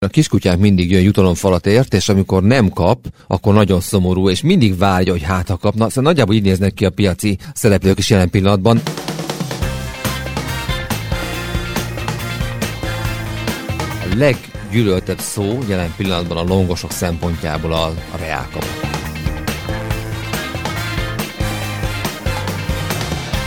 A kiskutyák mindig jön jutalomfalat ért, és amikor nem kap, akkor nagyon szomorú, és mindig várja, hogy hát ha kapna. Szóval nagyjából így néznek ki a piaci szereplők is jelen pillanatban. A leggyűlöltebb szó jelen pillanatban a longosok szempontjából a, a reálkamat.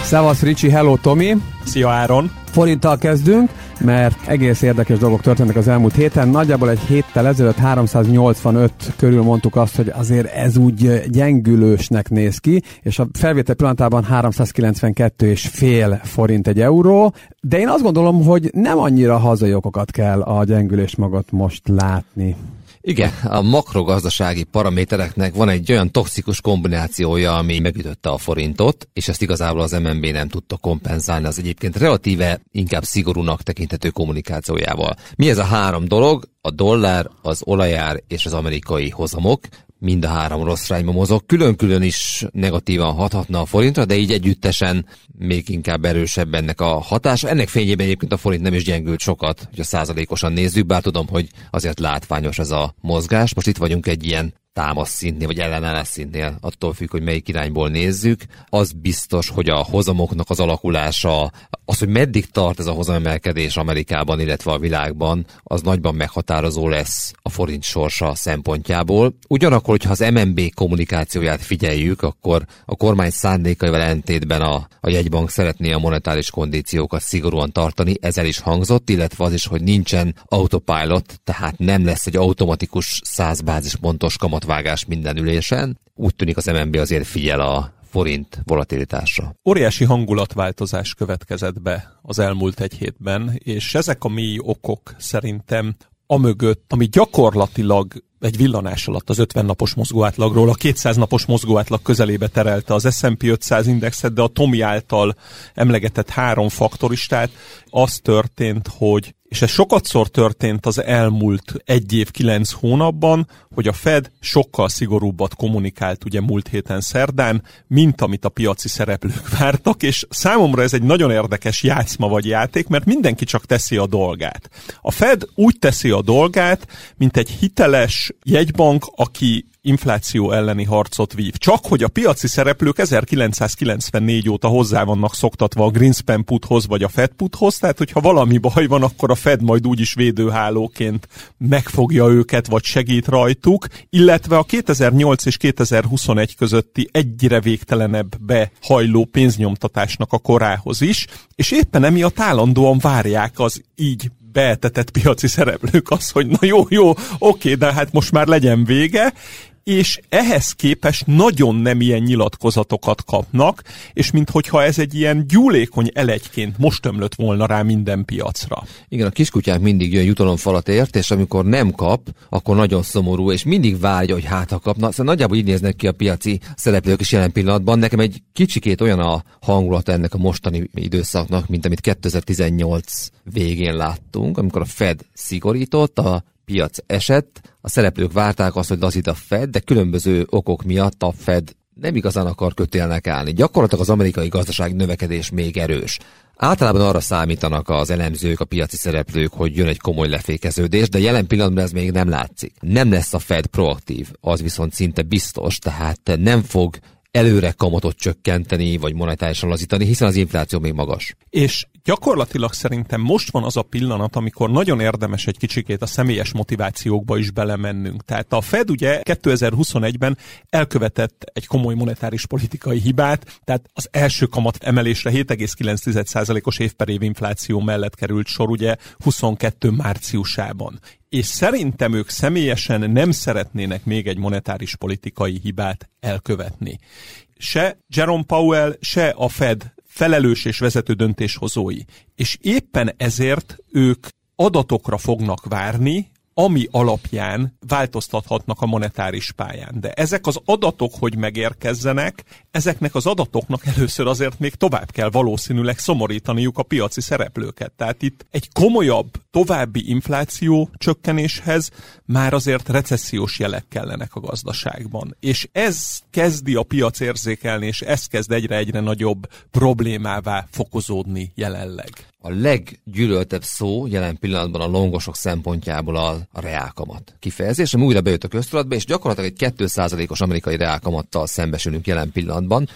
Szevasz Ricsi, hello Tomi! Szia Áron! Forinttal kezdünk, mert egész érdekes dolgok történtek az elmúlt héten. Nagyjából egy héttel ezelőtt 385 körül mondtuk azt, hogy azért ez úgy gyengülősnek néz ki, és a felvétel pillanatában 392 és fél forint egy euró, de én azt gondolom, hogy nem annyira hazai okokat kell a gyengülés magat most látni. Igen, a makrogazdasági paramétereknek van egy olyan toxikus kombinációja, ami megütötte a forintot, és ezt igazából az MNB nem tudta kompenzálni az egyébként relatíve inkább szigorúnak tekintető kommunikációjával. Mi ez a három dolog? A dollár, az olajár és az amerikai hozamok mind a három rossz irányba mozog. Külön-külön is negatívan hathatna a forintra, de így együttesen még inkább erősebb ennek a hatása. Ennek fényében egyébként a forint nem is gyengült sokat, hogyha százalékosan nézzük, bár tudom, hogy azért látványos ez a mozgás. Most itt vagyunk egy ilyen támasz szintnél, vagy ellenállás szintnél, attól függ, hogy melyik irányból nézzük. Az biztos, hogy a hozamoknak az alakulása, az, hogy meddig tart ez a hozamemelkedés Amerikában, illetve a világban, az nagyban meghatározó lesz a forint sorsa szempontjából. Ugyanakkor, hogyha az MNB kommunikációját figyeljük, akkor a kormány szándékaival ellentétben a, a jegybank szeretné a monetáris kondíciókat szigorúan tartani, ezzel is hangzott, illetve az is, hogy nincsen autopilot, tehát nem lesz egy automatikus 100 bázispontos kamat kamatvágás minden ülésen. Úgy tűnik az MNB azért figyel a forint volatilitásra. Óriási hangulatváltozás következett be az elmúlt egy hétben, és ezek a mély okok szerintem amögött, ami gyakorlatilag egy villanás alatt az 50 napos mozgóátlagról a 200 napos mozgóátlag közelébe terelte az S&P 500 indexet, de a Tomi által emlegetett három faktoristát, az történt, hogy és ez sokatszor történt az elmúlt egy év kilenc hónapban, hogy a Fed sokkal szigorúbbat kommunikált ugye múlt héten szerdán, mint amit a piaci szereplők vártak, és számomra ez egy nagyon érdekes játszma vagy játék, mert mindenki csak teszi a dolgát. A Fed úgy teszi a dolgát, mint egy hiteles jegybank, aki infláció elleni harcot vív. Csak hogy a piaci szereplők 1994 óta hozzá vannak szoktatva a Greenspan puthoz vagy a Fed puthoz, tehát hogyha valami baj van, akkor a Fed majd úgyis védőhálóként megfogja őket, vagy segít rajtuk, illetve a 2008 és 2021 közötti egyre végtelenebb behajló pénznyomtatásnak a korához is, és éppen emiatt állandóan várják az így beetetett piaci szereplők az, hogy na jó, jó, oké, de hát most már legyen vége, és ehhez képest nagyon nem ilyen nyilatkozatokat kapnak, és minthogyha ez egy ilyen gyúlékony elegyként most ömlött volna rá minden piacra. Igen, a kiskutyák mindig jön jutalomfalat ért, és amikor nem kap, akkor nagyon szomorú, és mindig várja, hogy hát ha kapna. Szóval nagyjából így néznek ki a piaci szereplők is jelen pillanatban. Nekem egy kicsikét olyan a hangulata ennek a mostani időszaknak, mint amit 2018 végén láttunk, amikor a Fed szigorított, a piac esett, a szereplők várták azt, hogy lazít a Fed, de különböző okok miatt a Fed nem igazán akar kötélnek állni. Gyakorlatilag az amerikai gazdaság növekedés még erős. Általában arra számítanak az elemzők, a piaci szereplők, hogy jön egy komoly lefékeződés, de jelen pillanatban ez még nem látszik. Nem lesz a Fed proaktív, az viszont szinte biztos, tehát nem fog előre kamatot csökkenteni, vagy monetárisan lazítani, hiszen az infláció még magas. És gyakorlatilag szerintem most van az a pillanat, amikor nagyon érdemes egy kicsikét a személyes motivációkba is belemennünk. Tehát a Fed ugye 2021-ben elkövetett egy komoly monetáris politikai hibát, tehát az első kamat emelésre 7,9%-os év infláció mellett került sor ugye 22 márciusában és szerintem ők személyesen nem szeretnének még egy monetáris politikai hibát elkövetni. Se Jerome Powell, se a Fed felelős és vezető döntéshozói. És éppen ezért ők adatokra fognak várni, ami alapján változtathatnak a monetáris pályán. De ezek az adatok, hogy megérkezzenek, ezeknek az adatoknak először azért még tovább kell valószínűleg szomorítaniuk a piaci szereplőket. Tehát itt egy komolyabb, további infláció csökkenéshez már azért recessziós jelek kellenek a gazdaságban. És ez kezdi a piac érzékelni, és ez kezd egyre-egyre nagyobb problémává fokozódni jelenleg. A leggyűlöltebb szó jelen pillanatban a longosok szempontjából a, a reálkamat kifejezés, ami újra bejött a köztudatba, és gyakorlatilag egy 2%-os amerikai reálkamattal szembesülünk jelen pillanatban,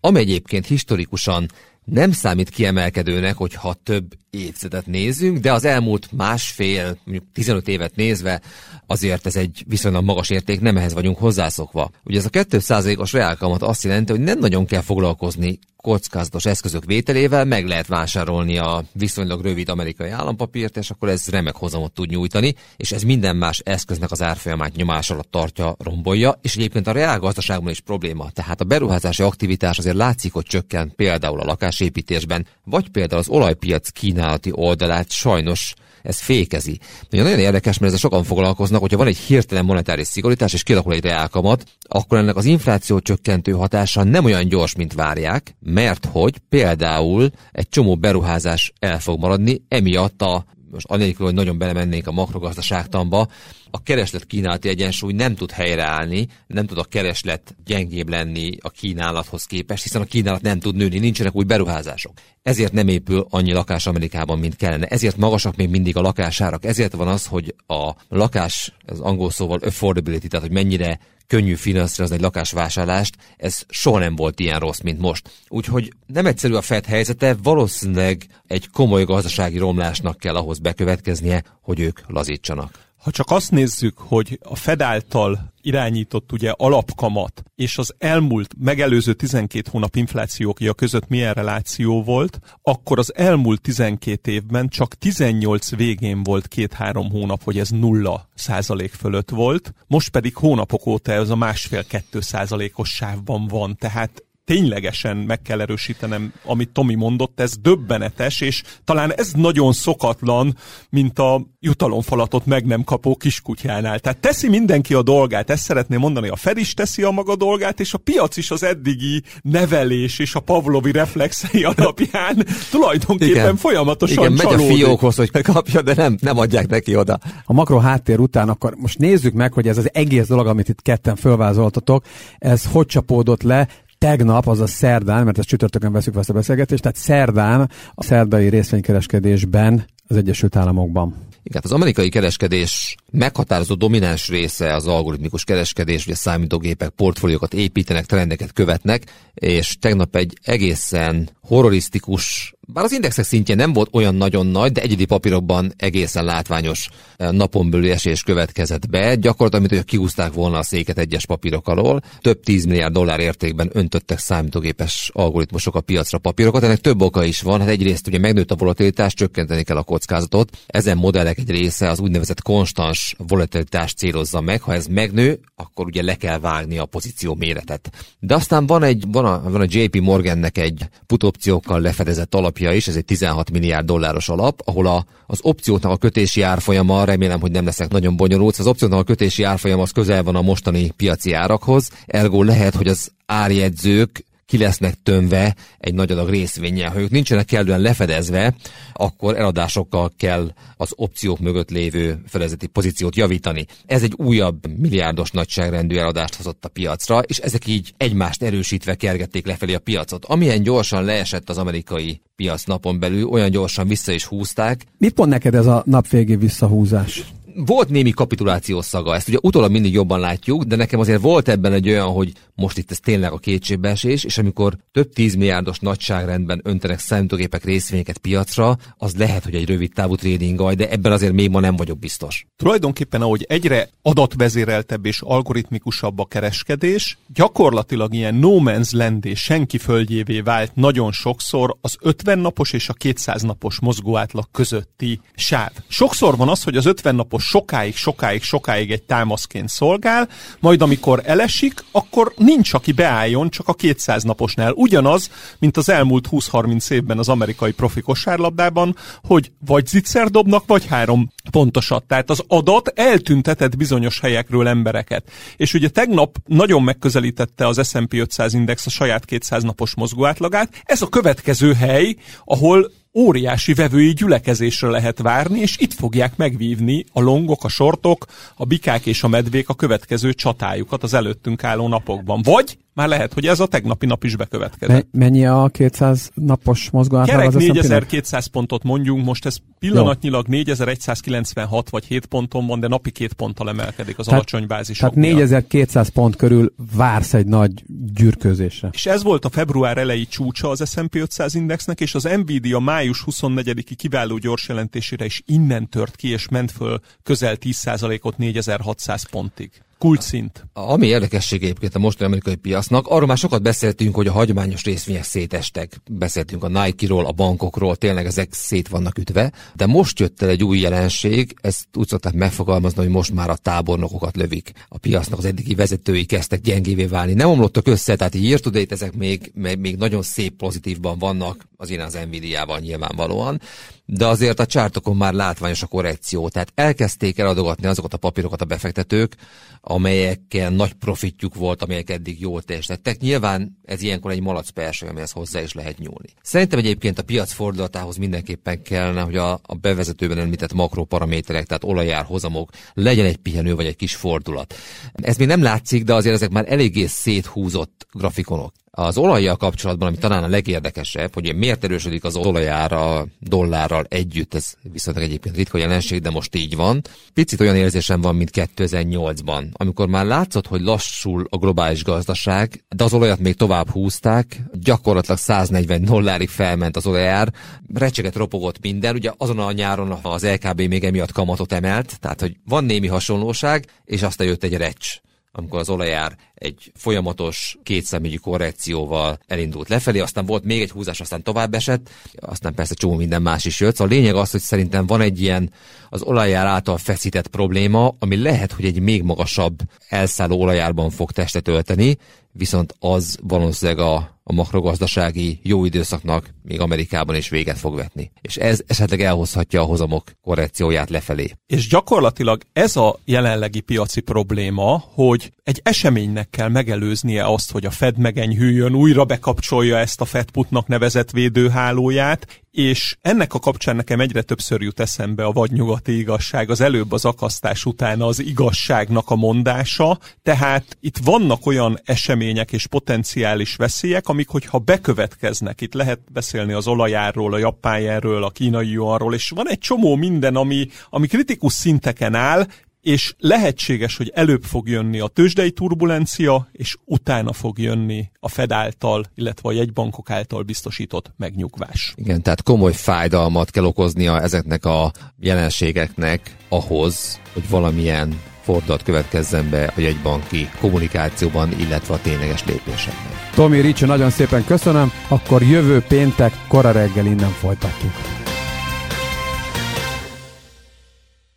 ami egyébként historikusan nem számít kiemelkedőnek, hogyha több évtizedet nézünk, de az elmúlt másfél, mondjuk 15 évet nézve azért ez egy viszonylag magas érték, nem ehhez vagyunk hozzászokva. Ugye ez a 2%-os reálkamat azt jelenti, hogy nem nagyon kell foglalkozni kockázatos eszközök vételével meg lehet vásárolni a viszonylag rövid amerikai állampapírt, és akkor ez remek hozamot tud nyújtani, és ez minden más eszköznek az árfolyamát nyomás alatt tartja, rombolja, és egyébként a reálgazdaságban is probléma. Tehát a beruházási aktivitás azért látszik, hogy csökken például a lakásépítésben, vagy például az olajpiac kínálati oldalát sajnos ez fékezi. Ugye nagyon érdekes, mert ezzel sokan foglalkoznak, hogyha van egy hirtelen monetáris szigorítás, és kialakul egy reálkamat, akkor ennek az infláció csökkentő hatása nem olyan gyors, mint várják, mert hogy például egy csomó beruházás el fog maradni, emiatt a most anélkül, hogy nagyon belemennénk a makrogazdaságtamba, a kereslet kínálati egyensúly nem tud helyreállni, nem tud a kereslet gyengébb lenni a kínálathoz képest, hiszen a kínálat nem tud nőni, nincsenek új beruházások. Ezért nem épül annyi lakás Amerikában, mint kellene. Ezért magasak még mindig a lakásárak. Ezért van az, hogy a lakás, az angol szóval affordability, tehát hogy mennyire könnyű finanszírozni egy lakásvásárlást, ez soha nem volt ilyen rossz, mint most. Úgyhogy nem egyszerű a Fed helyzete, valószínűleg egy komoly gazdasági romlásnak kell ahhoz bekövetkeznie, hogy ők lazítsanak. Ha csak azt nézzük, hogy a Fed által irányított ugye alapkamat, és az elmúlt megelőző 12 hónap inflációkja között milyen reláció volt, akkor az elmúlt 12 évben csak 18 végén volt két-három hónap, hogy ez nulla százalék fölött volt, most pedig hónapok óta ez a másfél-kettő százalékos sávban van, tehát ténylegesen meg kell erősítenem, amit Tomi mondott, ez döbbenetes, és talán ez nagyon szokatlan, mint a jutalomfalatot meg nem kapó kiskutyánál. Tehát teszi mindenki a dolgát, ezt szeretném mondani, a Fed is teszi a maga dolgát, és a piac is az eddigi nevelés és a Pavlovi reflexei alapján tulajdonképpen Igen. folyamatosan Igen, csalódik. megy a fiókhoz, hogy kapja, de nem, nem adják neki oda. A makro háttér után akkor most nézzük meg, hogy ez az egész dolog, amit itt ketten fölvázoltatok, ez hogy csapódott le, tegnap, azaz szerdán, mert ezt csütörtökön veszük ezt a beszélgetést, tehát szerdán a szerdai részvénykereskedésben az Egyesült Államokban. Igen, az amerikai kereskedés meghatározó domináns része az algoritmikus kereskedés, ugye számítógépek portfóliókat építenek, trendeket követnek, és tegnap egy egészen horrorisztikus, bár az indexek szintje nem volt olyan nagyon nagy, de egyedi papírokban egészen látványos eh, napon belüli esés következett be. Gyakorlatilag, mint hogy kihúzták volna a széket egyes papírok alól. Több 10 milliárd dollár értékben öntöttek számítógépes algoritmusok a piacra papírokat. Ennek több oka is van. Hát egyrészt ugye megnőtt a volatilitás, csökkenteni kell a kockázatot. Ezen modellek egy része az úgynevezett konstans volatilitást célozza meg. Ha ez megnő, akkor ugye le kell vágni a pozíció méretet. De aztán van egy, van a, van a JP Morgannek egy put opciókkal lefedezett alapja is, ez egy 16 milliárd dolláros alap, ahol a, az opcióknak a kötési árfolyama, remélem, hogy nem leszek nagyon bonyolult, az opcióknak a kötési árfolyama az közel van a mostani piaci árakhoz, ergo lehet, hogy az árjegyzők ki lesznek tömve egy nagy adag részvényel. Ha ők nincsenek kellően lefedezve, akkor eladásokkal kell az opciók mögött lévő felezeti pozíciót javítani. Ez egy újabb milliárdos nagyságrendű eladást hozott a piacra, és ezek így egymást erősítve kergették lefelé a piacot. Amilyen gyorsan leesett az amerikai piac napon belül, olyan gyorsan vissza is húzták. Mit pont neked ez a napvégi visszahúzás? volt némi kapitulációs szaga, ezt ugye utólag mindig jobban látjuk, de nekem azért volt ebben egy olyan, hogy most itt ez tényleg a kétségbeesés, és amikor több tízmilliárdos nagyságrendben öntenek számítógépek részvényeket piacra, az lehet, hogy egy rövid távú trading de ebben azért még ma nem vagyok biztos. Tulajdonképpen, ahogy egyre adatvezéreltebb és algoritmikusabb a kereskedés, gyakorlatilag ilyen no man's land és senki földjévé vált nagyon sokszor az 50 napos és a 200 napos mozgóátlag közötti sáv. Sokszor van az, hogy az 50 napos sokáig, sokáig, sokáig egy támaszként szolgál, majd amikor elesik, akkor aki beálljon csak a 200 naposnál. Ugyanaz, mint az elmúlt 20-30 évben az amerikai profi kosárlabdában, hogy vagy zicser dobnak, vagy három pontosat. Tehát az adat eltüntetett bizonyos helyekről embereket. És ugye tegnap nagyon megközelítette az S&P 500 index a saját 200 napos mozgóátlagát. Ez a következő hely, ahol óriási vevői gyülekezésre lehet várni, és itt fogják megvívni a longok, a sortok, a bikák és a medvék a következő csatájukat az előttünk álló napokban. Vagy Már lehet, hogy ez a tegnapi nap is bekövetkezett. Me- mennyi a 200 napos mozgó átlag Kerek az S&P-nek? 4200 pontot mondjunk, most ez pillanatnyilag 4196 vagy 7 ponton van, de napi két ponttal emelkedik az Tehát- alacsony bázis. Tehát 4200 pont körül vársz egy nagy gyűrkőzésre. És ez volt a február elejé csúcsa az S&P 500 indexnek, és az Nvidia május 24-i kiváló gyors jelentésére is innen tört ki, és ment föl közel 10%-ot 4600 pontig. Kulcsszint. Ami érdekesség egyébként a mostani amerikai piacnak, arról már sokat beszéltünk, hogy a hagyományos részvények szétestek. Beszéltünk a Nike-ról, a bankokról, tényleg ezek szét vannak ütve, de most jött el egy új jelenség, ezt úgy szokták megfogalmazni, hogy most már a tábornokokat lövik. A piacnak az eddigi vezetői kezdtek gyengévé válni. Nem omlottak össze, tehát year to ezek még, még, nagyon szép pozitívban vannak, az ilyen az Nvidia-val nyilvánvalóan, de azért a csártokon már látványos a korrekció, tehát elkezdték eladogatni azokat a papírokat a befektetők, amelyekkel nagy profitjuk volt, amelyek eddig jól teljesítettek. Nyilván ez ilyenkor egy malac persely, amihez hozzá is lehet nyúlni. Szerintem egyébként a piac fordulatához mindenképpen kellene, hogy a, a bevezetőben említett makroparaméterek, tehát olajár hozamok, legyen egy pihenő vagy egy kis fordulat. Ez még nem látszik, de azért ezek már eléggé széthúzott grafikonok. Az olajjal kapcsolatban, ami talán a legérdekesebb, hogy miért erősödik az olajára dollárral együtt, ez viszont egyébként ritka jelenség, de most így van. Picit olyan érzésem van, mint 2008-ban, amikor már látszott, hogy lassul a globális gazdaság, de az olajat még tovább húzták, gyakorlatilag 140 dollárig felment az olajár, recseget ropogott minden, ugye azon a nyáron az LKB még emiatt kamatot emelt, tehát hogy van némi hasonlóság, és aztán jött egy recs amikor az olajár egy folyamatos kétszemügyű korrekcióval elindult lefelé, aztán volt még egy húzás, aztán tovább esett, aztán persze csomó minden más is jött. Szóval a lényeg az, hogy szerintem van egy ilyen az olajár által feszített probléma, ami lehet, hogy egy még magasabb elszálló olajárban fog testet ölteni, viszont az valószínűleg a, a makrogazdasági jó időszaknak még Amerikában is véget fog vetni. És ez esetleg elhozhatja a hozamok korrekcióját lefelé. És gyakorlatilag ez a jelenlegi piaci probléma, hogy egy eseménynek kell megelőznie azt, hogy a Fed megenyhüljön, újra bekapcsolja ezt a Fed putnak nevezett védőhálóját, és ennek a kapcsán nekem egyre többször jut eszembe a vadnyugati igazság, az előbb az akasztás után az igazságnak a mondása, tehát itt vannak olyan események és potenciális veszélyek, amik hogyha bekövetkeznek, itt lehet beszélni az olajárról, a japánjáról, a kínai juanról, és van egy csomó minden, ami, ami kritikus szinteken áll, és lehetséges, hogy előbb fog jönni a tőzsdei turbulencia, és utána fog jönni a Fed által, illetve a jegybankok által biztosított megnyugvás. Igen, tehát komoly fájdalmat kell okoznia ezeknek a jelenségeknek ahhoz, hogy valamilyen fordulat következzen be a jegybanki kommunikációban, illetve a tényleges lépésekben. Tomi Ricsi, nagyon szépen köszönöm, akkor jövő péntek kora reggel innen folytatjuk.